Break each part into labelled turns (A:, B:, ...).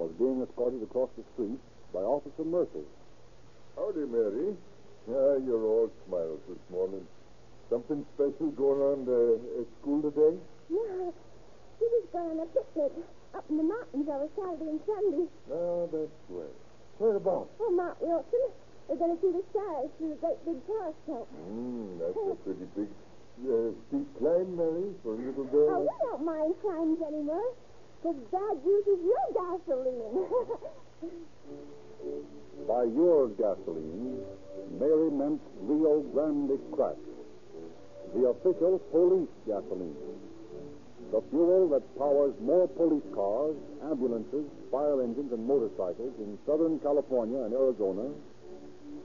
A: was being escorted across the street by Officer Murphy.
B: Howdy, Mary. Ah, you're all smiles this morning. Something special going on uh, at school today?
C: No, we was going on a picnic up in the mountains over Saturday and Sunday.
B: Ah, that's right. Whereabouts?
C: Oh, Mount Wilson. We're going to see the stars through the great big telescope.
B: Hmm, that's a pretty big uh, steep climb, Mary, for a little girl.
C: Oh,
B: girl.
C: we don't mind climbs anymore. Because Dad uses your gasoline.
A: By your gasoline, Mary meant Rio Grande Crack, the official police gasoline. The fuel that powers more police cars, ambulances, fire engines, and motorcycles in Southern California and Arizona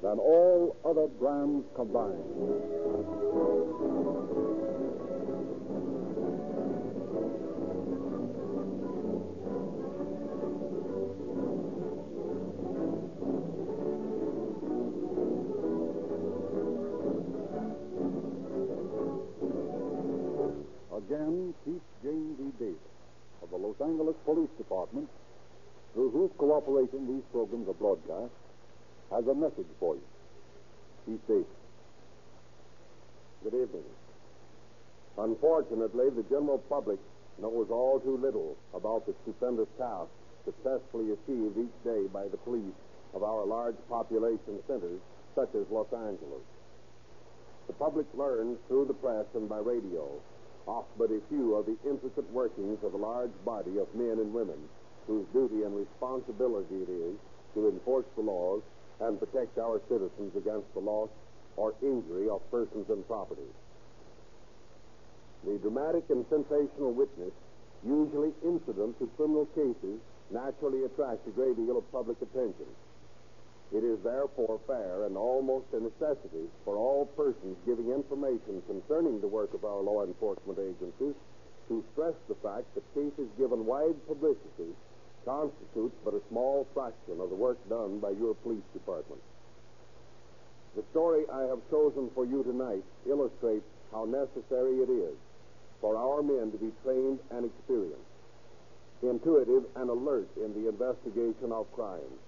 A: than all other brands combined. Chief James E. Davis of the Los Angeles Police Department, through whose cooperation these programs are broadcast, has a message for you. Chief Davis.
D: Good evening. Unfortunately, the general public knows all too little about the stupendous task successfully achieved each day by the police of our large population centers, such as Los Angeles. The public learns through the press and by radio off but a few of the intricate workings of a large body of men and women whose duty and responsibility it is to enforce the laws and protect our citizens against the loss or injury of persons and property. The dramatic and sensational witness, usually incident to criminal cases, naturally attracts a great deal of public attention. It is therefore fair and almost a necessity for all persons giving information concerning the work of our law enforcement agencies to stress the fact that cases given wide publicity constitutes but a small fraction of the work done by your police department. The story I have chosen for you tonight illustrates how necessary it is for our men to be trained and experienced, intuitive and alert in the investigation of crimes,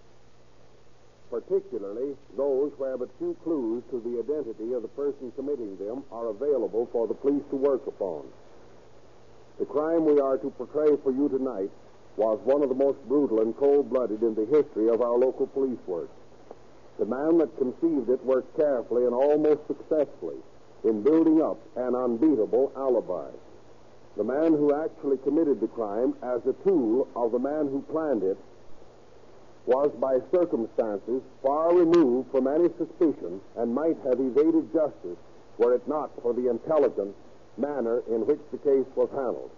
D: particularly those where but few clues to the identity of the person committing them are available for the police to work upon. The crime we are to portray for you tonight was one of the most brutal and cold-blooded in the history of our local police work. The man that conceived it worked carefully and almost successfully in building up an unbeatable alibi. The man who actually committed the crime as a tool of the man who planned it was by circumstances far removed from any suspicion and might have evaded justice were it not for the intelligent manner in which the case was handled.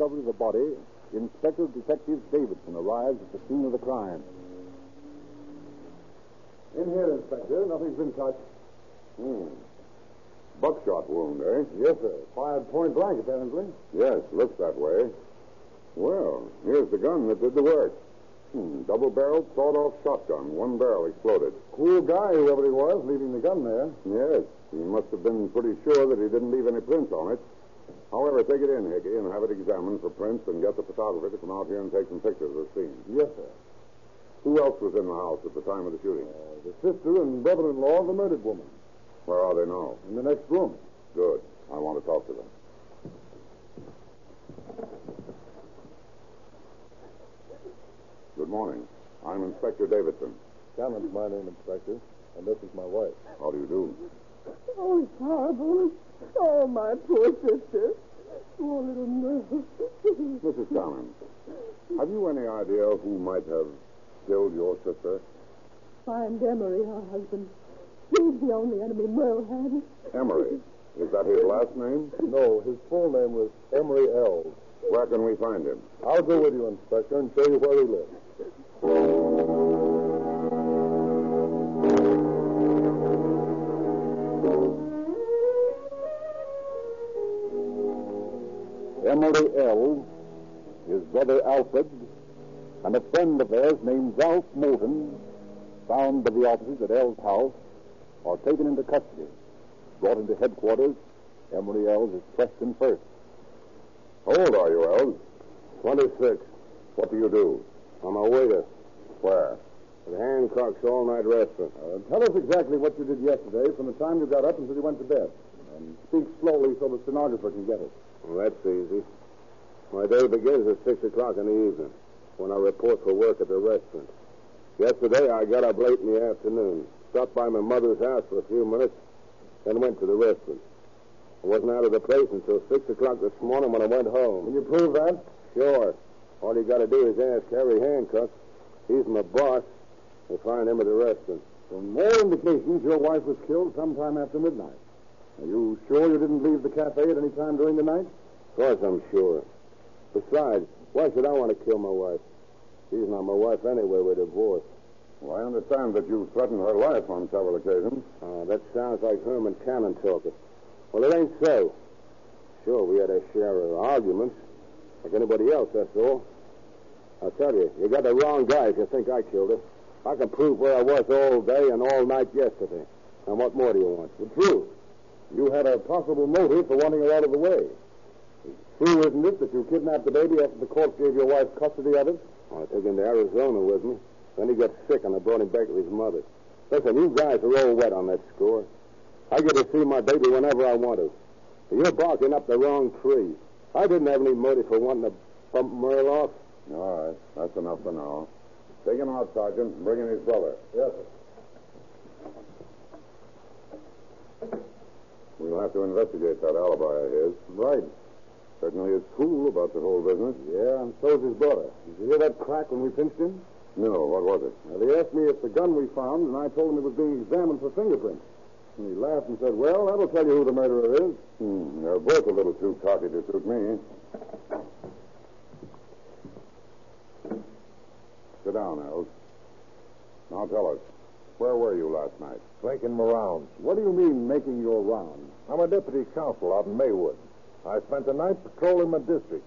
A: Discovery of the body, Inspector Detective Davidson arrives at the scene of the crime.
B: In here, Inspector. Nothing's been touched.
E: Hmm. Buckshot wound, eh?
B: Yes, sir. Fired point blank, apparently.
E: Yes, looks that way. Well, here's the gun that did the work. Hmm, double-barreled, sawed-off shotgun. One barrel exploded.
B: Cool guy, whoever he was, leaving the gun there.
E: Yes, he must have been pretty sure that he didn't leave any prints on it. However, take it in, Hickey, and have it examined for prints and get the photographer to come out here and take some pictures of the scene.
B: Yes, sir.
E: Who else was in the house at the time of the shooting?
B: Uh, the sister and brother-in-law of the murdered woman.
E: Where are they now?
B: In the next room.
E: Good. I want to talk to them. Good morning. I'm Inspector Davidson.
B: Cannon's my name, Inspector, and this is my wife.
E: How do you do?
F: Oh, it's horrible. Oh, my poor sister. Poor little nurse.
E: Mrs. Cannon, have you any idea who might have killed your sister?
F: Find Emery, her husband. He's the only enemy Merle had.
E: Emery. Is that his last name?
B: No, his full name was Emery Ells.
E: Where can we find him?
B: I'll go with you, Inspector, and show you where he lives.
A: Emery Ells, his brother Alfred, and a friend of theirs named Ralph Moulton, found by the officers at Ells' house, are taken into custody. Brought into headquarters, Emery Ells is questioned first.
E: How old are you, Ells?
B: 26.
E: What do you do?
B: I'm a waiter
E: Where?
B: at Hancock's all-night restaurant. Uh, tell us exactly what you did yesterday from the time you got up until you went to bed. And speak slowly so the stenographer can get it.
D: Well, that's easy. My day begins at 6 o'clock in the evening when I report for work at the restaurant. Yesterday, I got up late in the afternoon, stopped by my mother's house for a few minutes, then went to the restaurant. I wasn't out of the place until 6 o'clock this morning when I went home.
B: Can you prove that?
D: Sure. All you got to do is ask Harry Hancock. He's my boss. You'll find him at the restaurant.
B: From all indications, your wife was killed sometime after midnight. Are you sure you didn't leave the cafe at any time during the night?
D: Of course, I'm sure. Besides, why should I want to kill my wife? She's not my wife anyway. We're divorced.
E: Well, I understand that you threatened her life on several occasions.
D: Oh, that sounds like Herman Cannon talking. Well, it ain't so. Sure, we had a share of arguments, like anybody else, that's all. I'll tell you, you got the wrong guy if you think I killed her. I can prove where I was all day and all night yesterday. And what more do you want?
B: The truth. You had a possible motive for wanting her out of the way. It's true, isn't it, that you kidnapped the baby after the court gave your wife custody of it?
D: I took him to Arizona with me. Then he got sick, and I brought him back to his mother. Listen, you guys are all wet on that score. I get to see my baby whenever I want to. You're barking up the wrong tree. I didn't have any motive for wanting to bump Merle off.
E: All right. That's enough for now. Take him out, Sergeant, and bring in his brother.
B: Yes, sir.
E: We'll have to investigate that alibi of his.
B: Right.
E: Certainly is cool about the whole business.
B: Yeah, and so's his brother. Did you hear that crack when we pinched him?
E: No, what was it?
B: Now, they asked me if the gun we found, and I told them it was being examined for fingerprints. And he laughed and said, Well, that'll tell you who the murderer is.
E: Hmm, they're both a little too cocky to suit me. Sit down, Ells. Now tell us, where were you last night?
G: Making my rounds.
B: What do you mean, making your rounds?
G: I'm a deputy counsel out in Maywood. I spent the night patrolling my district.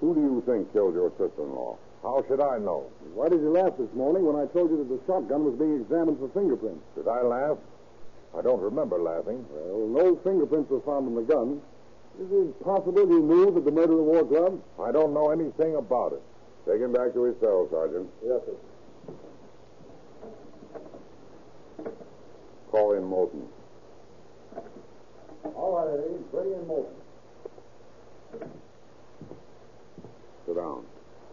E: Who do you think killed your sister-in-law?
G: How should I know?
B: Why did you laugh this morning when I told you that the shotgun was being examined for fingerprints?
G: Did I laugh? I don't remember laughing.
B: Well, no fingerprints were found on the gun. Is it possible you knew that the murderer wore gloves?
G: I don't know anything about it.
E: Take him back to his cell, Sergeant.
B: Yes, sir.
E: Call in Moulton.
B: All right, Eddie. Ready in motion.
E: Sit down.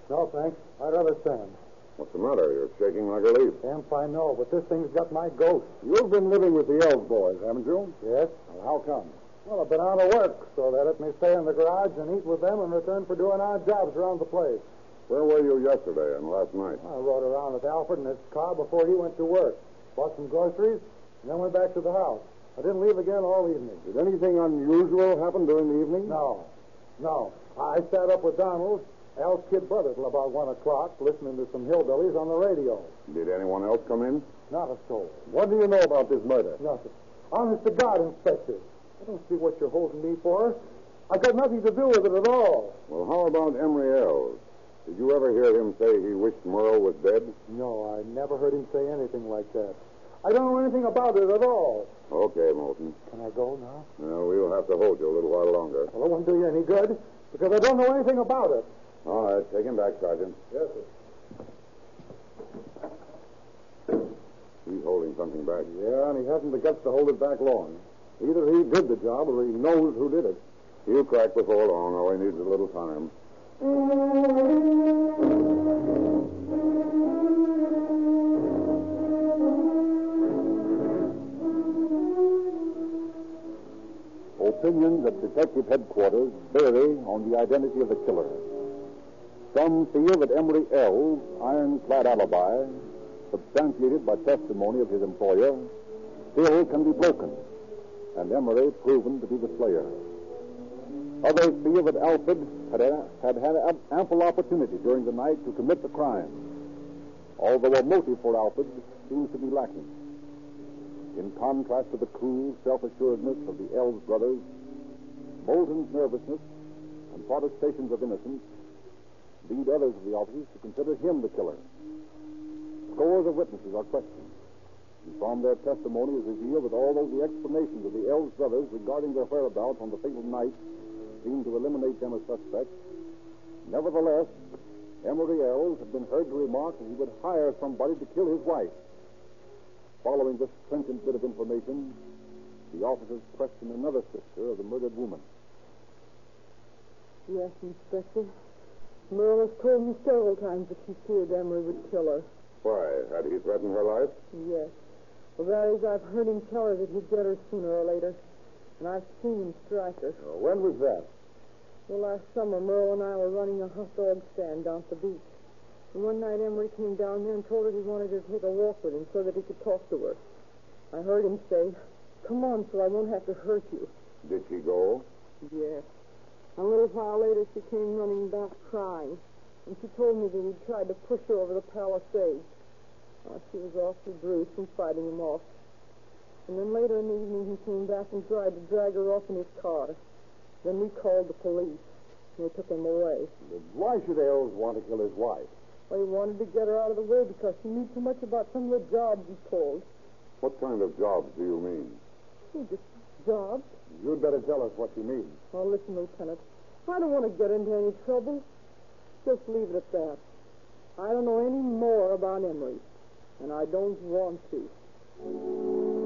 B: No, thanks. I'd rather stand.
E: What's the matter? You're shaking like a leaf.
H: Camp, I know, but this thing's got my ghost.
G: You've been living with the Ells boys, haven't you?
H: Yes?
G: Well, how come?
H: Well, I've been out of work, so they let me stay in the garage and eat with them in return for doing odd jobs around the place.
E: Where were you yesterday and last night?
H: I rode around with Alfred in his car before he went to work. Bought some groceries, and then went back to the house. I didn't leave again all evening.
G: Did anything unusual happen during the evening?
H: No. No. I sat up with Donald, Al's kid brother, till about 1 o'clock, listening to some hillbillies on the radio.
E: Did anyone else come in?
H: Not a soul.
G: What do you know about this murder?
H: Nothing. Honest to God, Inspector. I don't see what you're holding me for. I got nothing to do with it at all.
E: Well, how about Emery Ells? Did you ever hear him say he wished Merle was dead?
H: No, I never heard him say anything like that. I don't know anything about it at all.
E: Okay, Moulton.
H: Can I go now?
E: Well, we'll have to hold you a little while longer.
H: Well, it won't do you any good, because I don't know anything about it.
E: All right, take him back, Sergeant.
H: Yes, sir.
E: He's holding something back.
G: Yeah, and he hasn't the guts to hold it back long. Either he did the job or he knows who did it.
E: He'll crack before long. All he needs is a little time.
A: Opinions at detective headquarters vary on the identity of the killer. Some feel that Emery Ells' ironclad alibi, substantiated by testimony of his employer, still can be broken, and Emery proven to be the slayer. Others feel that Alfred had had, had ample opportunity during the night to commit the crime, although a motive for Alfred seems to be lacking. In contrast to the cool self-assuredness of the Ells brothers, Moulton's nervousness and protestations of innocence lead others of the officers to consider him the killer. Scores of witnesses are questioned, and from their testimony is revealed that although the explanations of the Ells brothers regarding their whereabouts on the fatal night seem to eliminate them as suspects, nevertheless, Emery Ells had been heard to remark that he would hire somebody to kill his wife. Following this trenchant bit of information, the officers questioned another sister of the murdered woman.
I: Yes, Inspector. Merle has told me several times that she feared Emery would kill her.
E: Why? Had he threatened her life?
I: Yes. Well, that is, I've heard him tell her that he'd get her sooner or later. And I've seen him strike her.
G: When was that?
I: Well, last summer, Merle and I were running a hot dog stand down at the beach. And one night Emery came down there and told her he wanted her to take a walk with him so that he could talk to her. I heard him say, Come on, so I won't have to hurt you.
E: Did she go?
I: Yes. A little while later, she came running back crying. And she told me that he'd tried to push her over the palisade. Uh, she was awfully bruised from fighting him off. And then later in the evening, he came back and tried to drag her off in his car. Then we called the police. And they took him away.
G: Why should Ells want to kill his wife?
I: Well, he wanted to get her out of the way because she knew too much about some of the jobs he pulled.
E: What kind of jobs do you mean?
I: Oh, just jobs.
G: You'd better tell us what you mean.
I: Oh, listen, Lieutenant. I don't want to get into any trouble. Just leave it at that. I don't know any more about Emery, and I don't want to.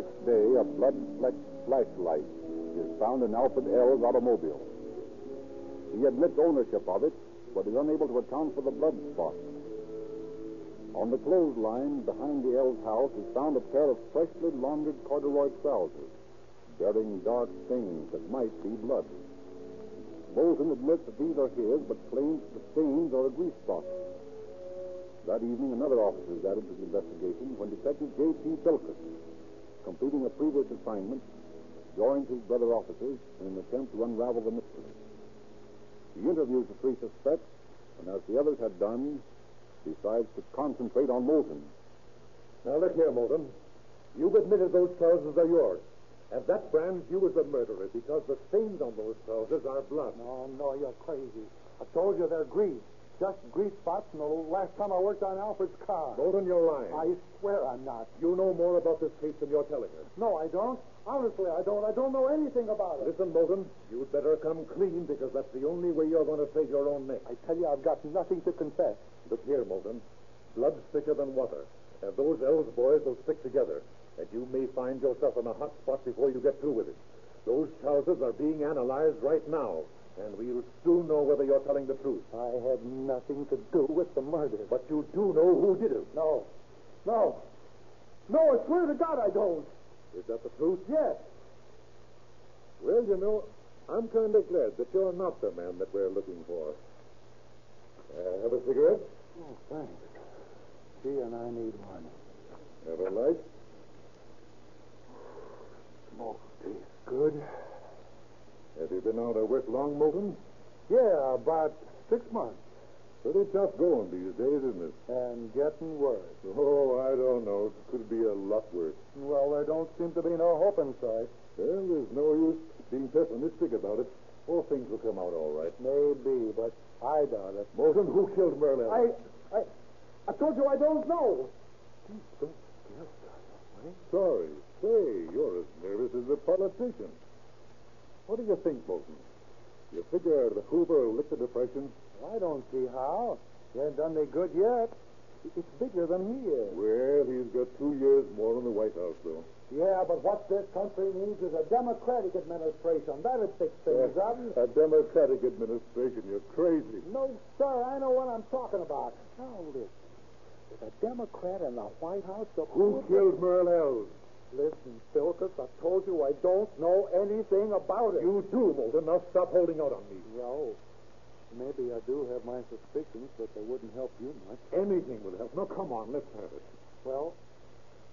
A: Next day, a blood-flecked flashlight is found in Alfred Ells' automobile. He admits ownership of it, but is unable to account for the blood spot. On the clothesline behind the Ells' house is found a pair of freshly laundered corduroy trousers, bearing dark stains that might be blood. Moulton admits that these are his, but claims the stains are a grease spot. That evening, another officer is added to the investigation when Detective J.P. Bilkis, completing a previous assignment, joins his brother officers in an attempt to unravel the mystery. He interviews the three suspects, and as the others had done, decides to concentrate on Moulton.
G: Now, look here, Moulton. You've admitted those trousers are yours. And that brands you as the murderer because the stains on those trousers are blood.
H: No, no, you're crazy. I told you they're grease. Just grease spots from the last time I worked on Alfred's car.
G: Moulton, you're lying.
H: I swear I'm not.
G: You know more about this case than you're telling us.
H: No, I don't. Honestly, I don't. I don't know anything about it.
G: Listen, Moulton, you'd better come clean because that's the only way you're going to save your own neck.
H: I tell you, I've got nothing to confess.
G: Look here, Moulton. Blood's thicker than water. And those Ells boys will stick together. And you may find yourself in a hot spot before you get through with it. Those trousers are being analyzed right now. And we'll soon know whether you're telling the truth.
H: I had nothing to do with the murder.
G: But you do know who did it.
H: No. No. No, I swear to God I don't.
G: Is that the truth?
H: Yes.
G: Well, you know, I'm kind of glad that you're not the man that we're looking for. Uh, have a cigarette?
H: Oh, thanks. Gee, and I need one.
G: Have a light?
H: Smoke tastes good.
G: Have you been out of work long, Moulton?
H: Yeah, about six months.
G: Pretty tough going these days, isn't it?
H: And getting worse.
G: Oh, I don't know. It could be a lot worse.
H: Well, there don't seem to be no hope in sight.
G: Well, there's no use being pessimistic about it. All things will come out all right.
H: Maybe, but I doubt it.
G: Moulton, who killed Merlin?
H: I, I, I told you I don't know.
G: Don't scare us, eh? Sorry. Say, you're as nervous as a politician. What do you think, Moulton? You figure the Hoover will lick the depression?
H: I don't see how. He ain't done me good yet. It's bigger than he is.
G: Well, he's got two years more in the White House, though.
H: Yeah, but what this country needs is a Democratic administration. That'll fix things up.
G: A Democratic administration. You're crazy.
H: No, sir. I know what I'm talking about. Now, listen. With a Democrat in the White House, the
G: Who killed Merle Ells?
H: Listen, Philkis, I told you I don't know anything about it.
G: You do, Moulton. Now stop holding out on me.
H: No. Maybe I do have my suspicions, but they wouldn't help you much.
G: Anything would help. No, come on. Let's have it.
H: Well,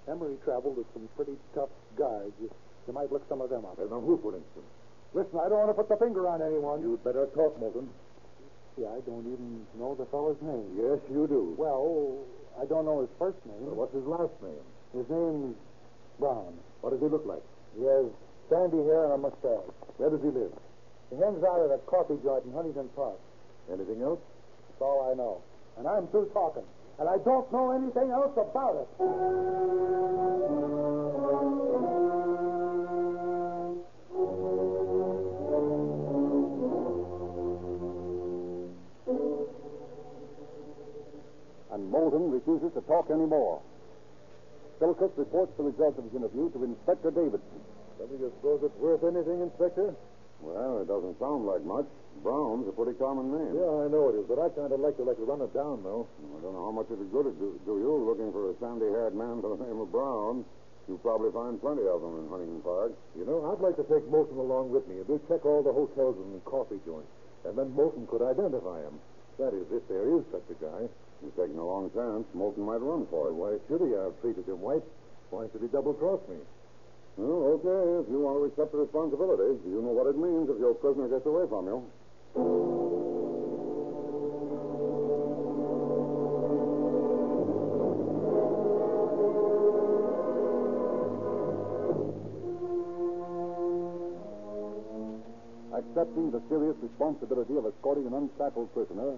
H: Emery traveled with some pretty tough guys. You, you might look some of them up.
G: Now, who, for instance?
H: Listen, I don't want to put the finger on anyone.
G: You'd better talk, Moulton.
H: Yeah, I don't even know the fellow's name.
G: Yes, you do.
H: Well, I don't know his first name.
G: Well, what's his last name?
H: His name's Brown.
G: What does he look like?
H: He has sandy hair and a mustache.
G: Where does he live?
H: He hangs out at a coffee joint in Huntington Park.
G: Anything else?
H: That's all I know. And I'm through talking. And I don't know anything else about it.
A: And Moulton refuses to talk anymore. Philkis reports the results of his interview to Inspector Davidson.
G: Don't you suppose it's worth anything, Inspector?
E: Well, it doesn't sound like much. Brown's a pretty common name.
G: Yeah, I know it is, but I kind of like to like to run it down, though.
E: I don't know how much it'd good to do, do you looking for a sandy-haired man by the name of Brown. You'll probably find plenty of them in Huntington Park.
G: You know, I'd like to take Moulton along with me, and we'll check all the hotels and coffee joints. And then Moulton could identify him. That is, if there is such a guy.
E: He's taking a long chance. Moulton might run for it.
G: Why should he? I've treated him white. Why should he double-cross me?
E: Well, okay, if you want to accept the responsibility, you know what it means if your prisoner gets away from you.
A: Accepting the serious responsibility of escorting an unshackled prisoner,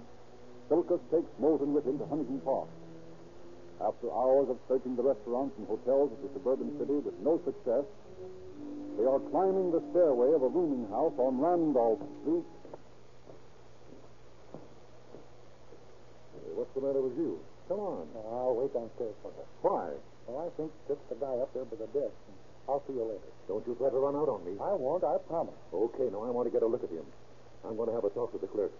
A: Philkis takes Moulton with him to Huntington Park. After hours of searching the restaurants and hotels of the suburban city with no success, they are climbing the stairway of a rooming house on Randolph Street.
G: Hey, what's the matter with you? Come on.
H: I'll wait downstairs for her.
G: Why?
H: Well, I think it's the guy up there by the desk. I'll see you later.
G: Don't you try to run out on me.
H: I won't, I promise.
G: Okay, now I want to get a look at him. I'm going to have a talk with the clerk.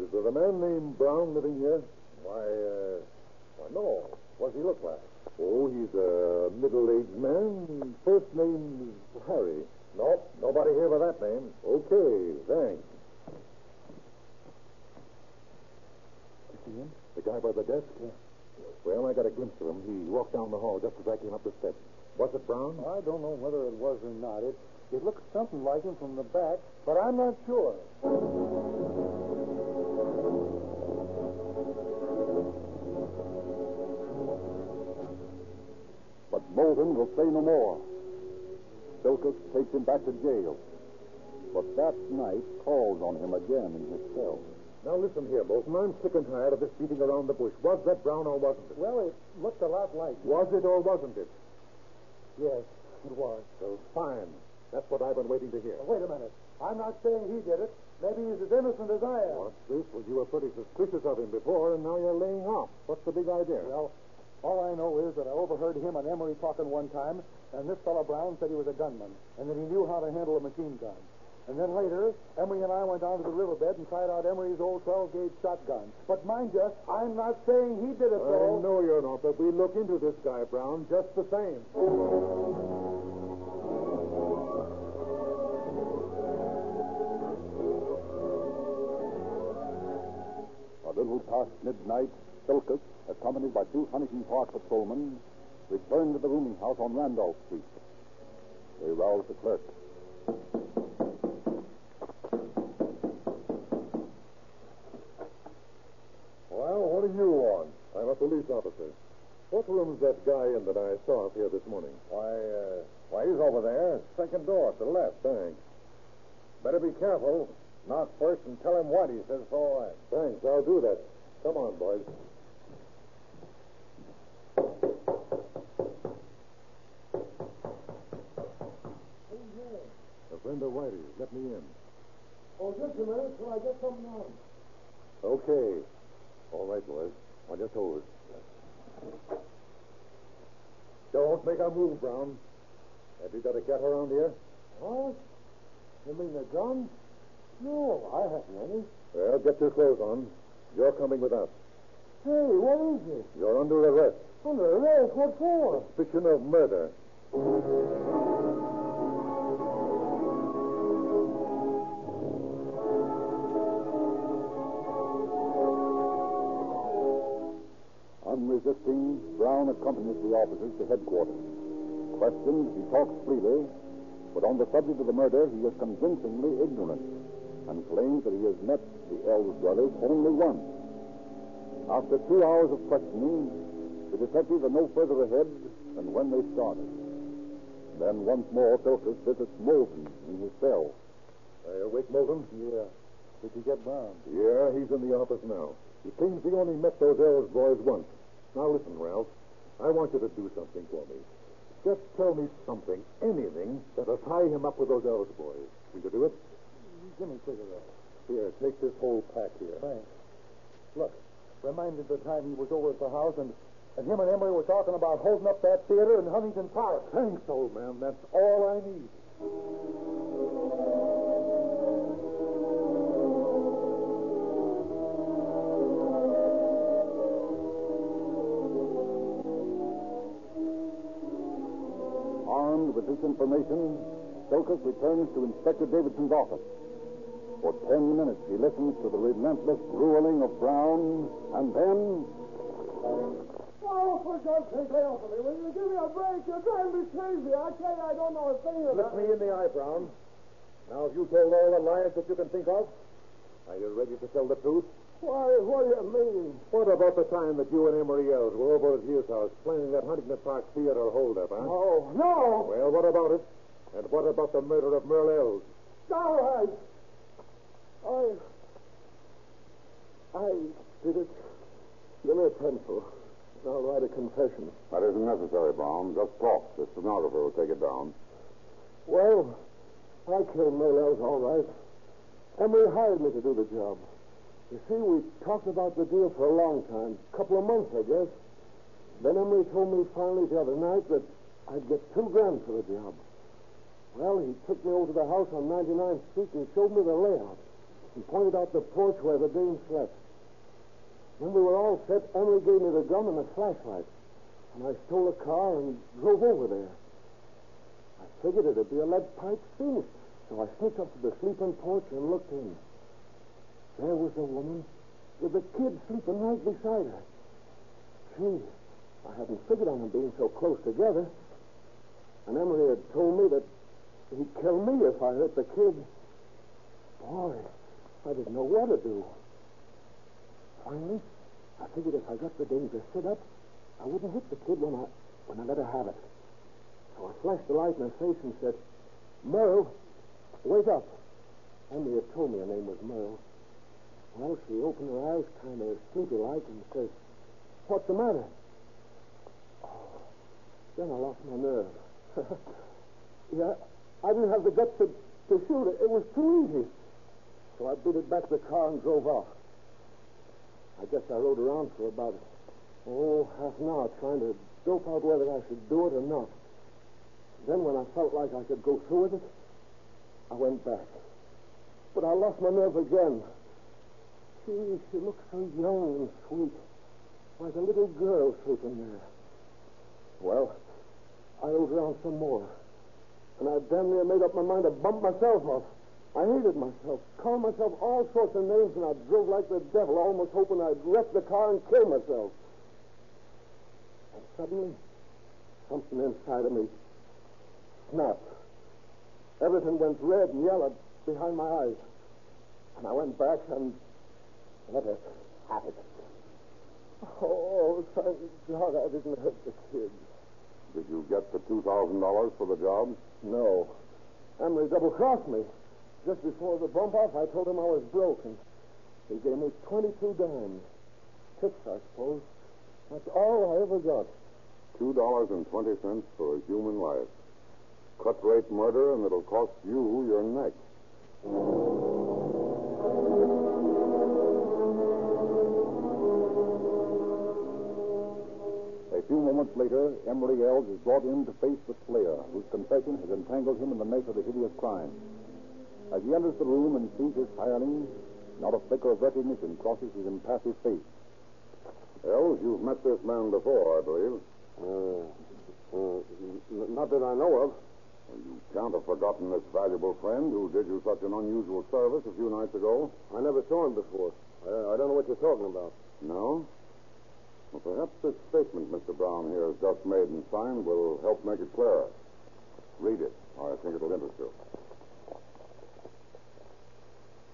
G: Is there a man named Brown living here? Why, uh, why, no. What does he look like? Oh, he's a middle-aged man. First name's Harry. No, nobody here by that name. Okay, thanks. You see him? The guy by the desk? Yeah. Well, I got a glimpse of him. He walked down the hall just as I came up the steps. Was it Brown?
H: I don't know whether it was or not. It, it looked something like him from the back, but I'm not sure.
A: But Moulton will say no more. Philkis takes him back to jail. But that night calls on him again in his cell.
G: Now listen here, Moulton. I'm sick and tired of this beating around the bush. Was that Brown or wasn't it?
H: Well, it looked a lot like him.
G: Was it or wasn't it?
H: Yes, it was.
G: So fine. That's what I've been waiting to hear.
H: Now, wait a minute. I'm not saying he did it,
J: Maybe he's as innocent as I am.
G: What's this? Well, you were pretty suspicious of him before, and now you're laying off. What's the big idea?
J: Well, all I know is that I overheard him and Emery talking one time, and this fellow Brown said he was a gunman, and that he knew how to handle a machine gun. And then later, Emery and I went down to the riverbed and tried out Emery's old 12-gauge shotgun. But mind you, I'm not saying he did it,
G: I
J: though.
G: know you're not, but we look into this guy, Brown, just the same.
A: A little past midnight, Silkus, accompanied by two Huntington Park patrolmen, returned to the rooming house on Randolph Street. They roused the clerk.
G: What are you on? I'm a police officer. What room's that guy in that I saw up here this morning?
H: Why, uh, why, he's over there. Second door to the left.
G: Thanks.
H: Better be careful. Knock first and tell him what he says. All right.
G: Thanks. I'll do that. Come on, boys. A friend of Whitey's. Let me in.
J: Oh, just a minute till I get something on.
G: Okay. All right, boys. On your toes. Don't make a move, Brown. Have you got a gat around here?
J: What? You mean a gun? No, I haven't any.
G: Well, get your clothes on. You're coming with us.
J: Hey, what is it?
G: You're under arrest.
J: Under arrest? What for?
G: Suspicion of murder.
A: Brown accompanies the officers to headquarters. Questioned, he talks freely, but on the subject of the murder, he is convincingly ignorant and claims that he has met the Ells brothers only once. After two hours of questioning, the detectives are no further ahead than when they started. Then once more, Philkus visits Moulton in his cell.
G: Are you awake, Moulton?
J: Yeah. Did you get Brown?
G: Yeah, he's in the office now. He claims he only met those Ells boys once. Now listen, Ralph. I want you to do something for me. Just tell me something, anything, that'll tie him up with those Ells boys. Will you do it?
J: Give me a cigarette.
G: Here, take this whole pack here.
J: Thanks. Look, reminded the time he was over at the house and, and him and Emery were talking about holding up that theater in Huntington Park.
G: Thanks, old man. That's all I need.
A: With this information, Silkus returns to Inspector Davidson's office. For ten minutes, he listens to the relentless grueling of Brown, and then
J: Oh, for God's sake, lay off of me. Will you give me a break? You're driving me crazy. I tell you, I don't know a thing about
G: Look me in the eye, Brown. Now, have you told all the lies that you can think of? Are you ready to tell the truth?
J: Why, what do you mean?
G: What about the time that you and Emery Ells were over at his house planning that Huntington Park Theater holdup, huh?
J: Oh, no.
G: Well, what about it? And what about the murder of Merle Ells?
J: All right. I. I did it. Give me a pencil. I'll write a confession.
E: That isn't necessary, Brown. Just talk. The stenographer will take it down.
J: Well, I killed Merle Ells, all right. Emery hired me to do the job. You see, we talked about the deal for a long time. A couple of months, I guess. Then Emery told me finally the other night that I'd get two grand for the job. Well, he took me over to the house on 99th Street and showed me the layout. He pointed out the porch where the dame slept. When we were all set, Emery gave me the gun and a flashlight. And I stole a car and drove over there. I figured it'd be a lead pipe finish. So I sneaked up to the sleeping porch and looked in. There was a woman with a kid sleeping right beside her. Gee, I hadn't figured on them being so close together. And Emery had told me that he'd kill me if I hurt the kid. Boy, I didn't know what to do. Finally, I figured if I got the to sit up, I wouldn't hit the kid when I when I let her have it. So I flashed the light in her face and said, Merle, wake up. Emery had told me her name was Merle. Well, she opened her eyes kind of sleepy-like and says, What's the matter? Oh, then I lost my nerve. yeah, I didn't have the guts to, to shoot it. It was too easy. So I beat it back to the car and drove off. I guess I rode around for about, oh, half an hour trying to dope out whether I should do it or not. Then when I felt like I could go through with it, I went back. But I lost my nerve again. She, she looked so young and sweet, like a little girl sleeping there. Well, I rode around some more, and I damn near made up my mind to bump myself off. I hated myself, called myself all sorts of names, and I drove like the devil, almost hoping I'd wreck the car and kill myself. And suddenly, something inside of me snapped. Everything went red and yellow behind my eyes. And I went back and let it have it. Oh, thank God I didn't hurt the kids.
E: Did you get the $2,000 for the job?
J: No. Emery double-crossed me. Just before the bump off, I told him I was broken. He gave me 22 dimes. Tips, I suppose. That's all I ever got.
E: $2.20 for a human life. Cut rate murder, and it'll cost you your neck.
A: A few moments later, Emery Ells is brought in to face the slayer, whose confession has entangled him in the mesh of the hideous crime. As he enters the room and sees his hireling, not a flicker of recognition crosses his impassive face.
E: Ells, you've met this man before, I believe.
D: Uh, uh, n- not that I know of.
E: Well, you can't have forgotten this valuable friend who did you such an unusual service a few nights ago.
D: I never saw him before. I, I don't know what you're talking about.
E: No? Well, perhaps this statement Mr. Brown here has just made and signed will help make it clearer. Read it. I think it'll interest you.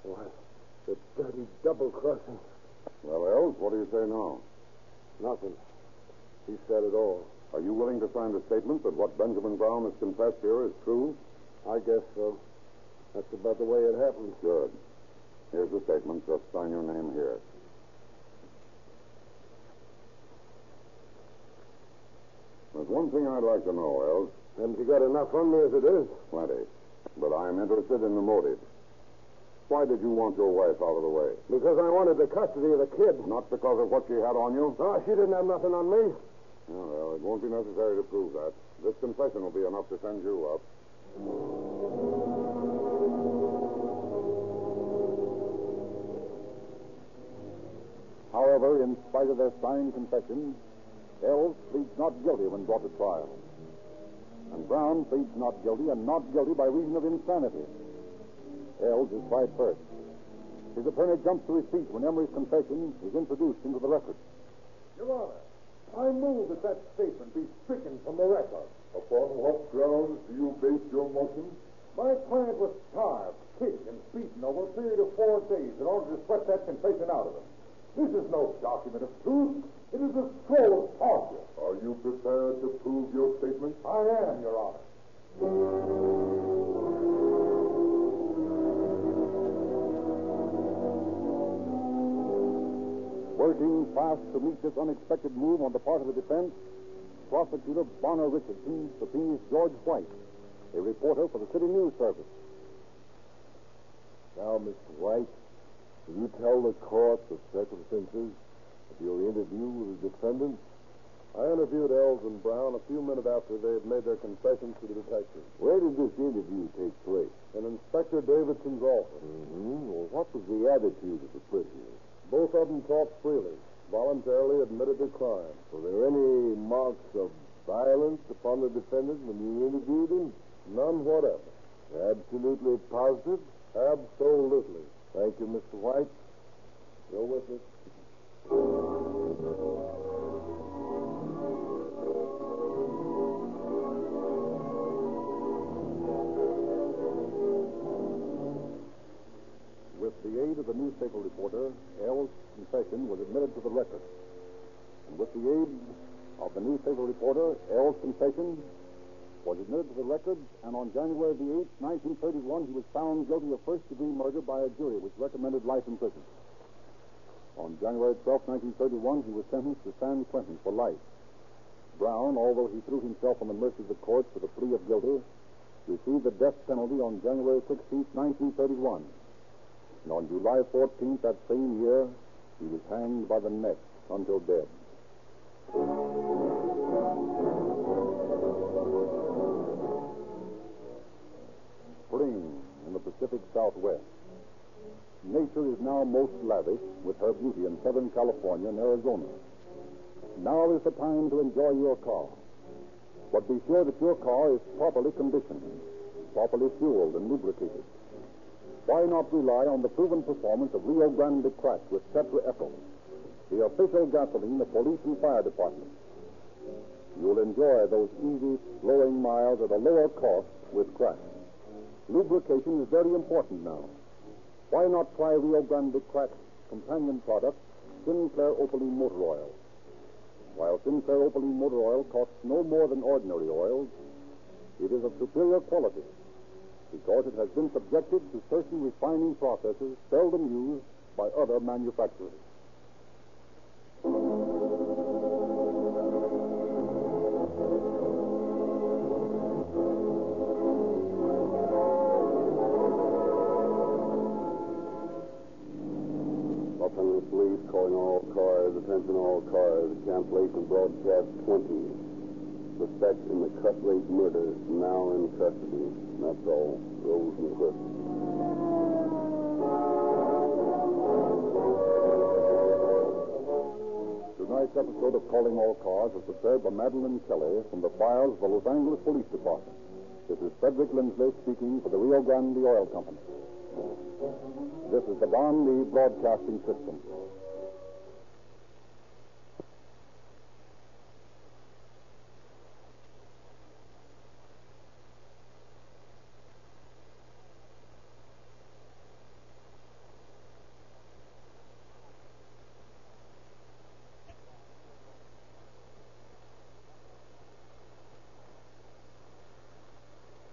D: Why, the dirty double crossing.
E: Well, Ells, what do you say now?
D: Nothing. He said it all.
E: Are you willing to sign the statement that what Benjamin Brown has confessed here is true?
D: I guess so. That's about the way it happened.
E: Good. Here's the statement. Just sign your name here. One thing I'd like to know, Ells.
D: Haven't you got enough on me as it is?
E: Plenty. But I'm interested in the motive. Why did you want your wife out of the way?
D: Because I wanted the custody of the kid.
E: Not because of what she had on you?
D: Oh, she didn't have nothing on me.
E: Oh, well, it won't be necessary to prove that. This confession will be enough to send you up.
A: However, in spite of their signed confession, Ells pleads not guilty when brought to trial. And Brown pleads not guilty and not guilty by reason of insanity. Ells is tried first. His attorney jumps to his feet when Emery's confession is introduced into the record.
G: Your Honor, I move that that statement be stricken from the record. Upon what grounds do you base your motion? My client was starved,
A: prosecutor Bonner Richardson subpoenas George White, a reporter for the City News Service.
J: Now, Mr. White, will you tell the court the circumstances of your interview with the defendant?
D: I interviewed Ells and Brown a few minutes after they had made their confessions to the detective.
J: Where did this interview take place?
D: In Inspector Davidson's office.
J: Mm-hmm. Well, what was the attitude of the prisoners?
D: Both of them talked freely, voluntarily admitted the crime.
J: Were there any marks of violence upon the defendant when you interviewed him?
D: None whatever.
J: Absolutely positive?
D: Absolutely.
J: Thank you, Mr. White. Your witness.
A: Aid of the newspaper reporter, Ells' confession was admitted to the record. And with the aid of the newspaper reporter, Ells' confession was admitted to the record, and on January the 8th, 1931, he was found guilty of first degree murder by a jury which recommended life in prison. On January 12, 1931, he was sentenced to San Quentin for life. Brown, although he threw himself on the mercy of the courts with a plea of guilty, received the death penalty on January 16, 1931. And on July 14th that same year, he was hanged by the neck until dead. Spring in the Pacific Southwest. Nature is now most lavish with her beauty in Southern California and Arizona. Now is the time to enjoy your car. But be sure that your car is properly conditioned, properly fueled and lubricated. Why not rely on the proven performance of Rio Grande Crack with Tetra Ethyl, the official gasoline of police and fire departments? You'll enjoy those easy, flowing miles at a lower cost with Crack. Lubrication is very important now. Why not try Rio Grande Crack's companion product, Sinclair Opaline Motor Oil? While Sinclair Opaline Motor Oil costs no more than ordinary oils, it is of superior quality because it has been subjected to certain refining processes seldom used by other manufacturers.
K: Angeles Police calling all cars, attention all cars, cancellation broadcast 20. Suspect in the cut rate murder, now in custody. That's all. Rosenquist.
A: Tonight's episode of Calling All Cars was prepared by Madeline Kelly from the files of the Los Angeles Police Department. This is Frederick Lindsley speaking for the Rio Grande Oil Company. This is the Don Lee Broadcasting System.